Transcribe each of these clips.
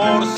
Amor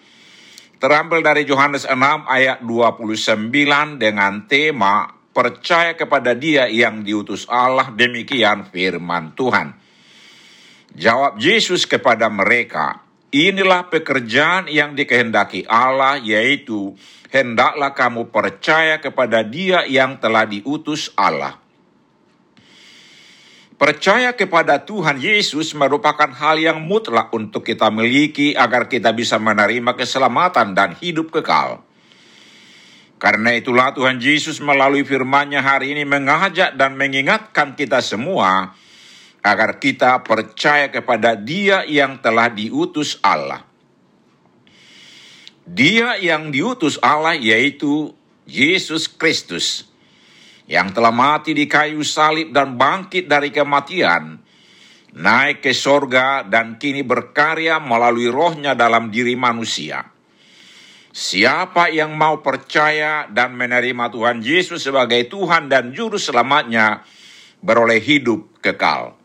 terambil dari Yohanes 6 ayat 29 dengan tema percaya kepada dia yang diutus Allah demikian firman Tuhan. Jawab Yesus kepada mereka, inilah pekerjaan yang dikehendaki Allah yaitu hendaklah kamu percaya kepada dia yang telah diutus Allah. Percaya kepada Tuhan Yesus merupakan hal yang mutlak untuk kita miliki agar kita bisa menerima keselamatan dan hidup kekal. Karena itulah Tuhan Yesus melalui firman-Nya hari ini mengajak dan mengingatkan kita semua agar kita percaya kepada Dia yang telah diutus Allah. Dia yang diutus Allah yaitu Yesus Kristus yang telah mati di kayu salib dan bangkit dari kematian, naik ke sorga dan kini berkarya melalui rohnya dalam diri manusia. Siapa yang mau percaya dan menerima Tuhan Yesus sebagai Tuhan dan Juru Selamatnya, beroleh hidup kekal.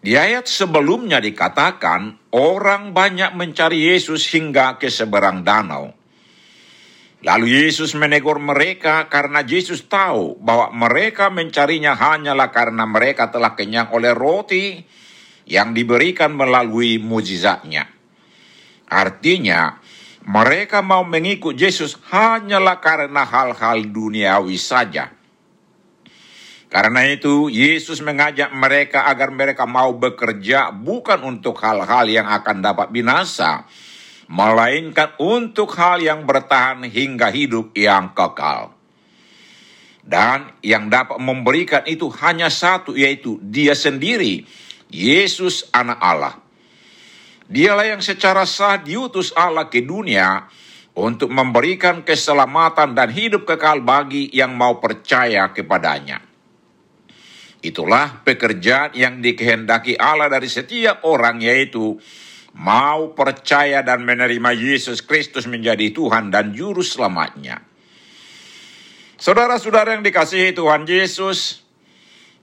Di ayat sebelumnya dikatakan, orang banyak mencari Yesus hingga ke seberang danau. Lalu Yesus menegur mereka karena Yesus tahu bahwa mereka mencarinya hanyalah karena mereka telah kenyang oleh roti yang diberikan melalui mujizatnya. Artinya, mereka mau mengikut Yesus hanyalah karena hal-hal duniawi saja. Karena itu, Yesus mengajak mereka agar mereka mau bekerja bukan untuk hal-hal yang akan dapat binasa, melainkan untuk hal yang bertahan hingga hidup yang kekal. Dan yang dapat memberikan itu hanya satu, yaitu Dia sendiri, Yesus, Anak Allah. Dialah yang secara sah diutus Allah ke dunia untuk memberikan keselamatan dan hidup kekal bagi yang mau percaya kepadanya. Itulah pekerjaan yang dikehendaki Allah dari setiap orang yaitu mau percaya dan menerima Yesus Kristus menjadi Tuhan dan Juru Selamatnya. Saudara-saudara yang dikasihi Tuhan Yesus,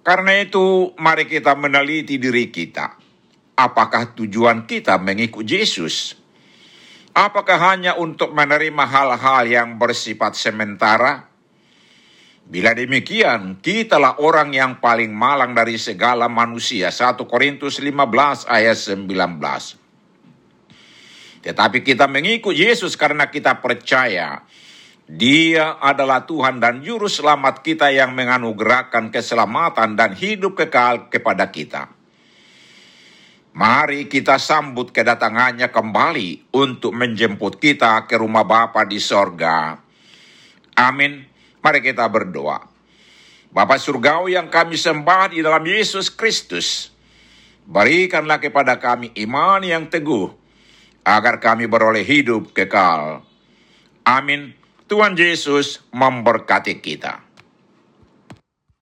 karena itu mari kita meneliti diri kita. Apakah tujuan kita mengikut Yesus? Apakah hanya untuk menerima hal-hal yang bersifat sementara? Bila demikian, kitalah orang yang paling malang dari segala manusia. 1 Korintus 15 ayat 19. Tetapi kita mengikut Yesus karena kita percaya dia adalah Tuhan dan Juru Selamat kita yang menganugerahkan keselamatan dan hidup kekal kepada kita. Mari kita sambut kedatangannya kembali untuk menjemput kita ke rumah Bapa di sorga. Amin. Mari kita berdoa. Bapa surgawi yang kami sembah di dalam Yesus Kristus, berikanlah kepada kami iman yang teguh, agar kami beroleh hidup kekal. Amin. Tuhan Yesus memberkati kita.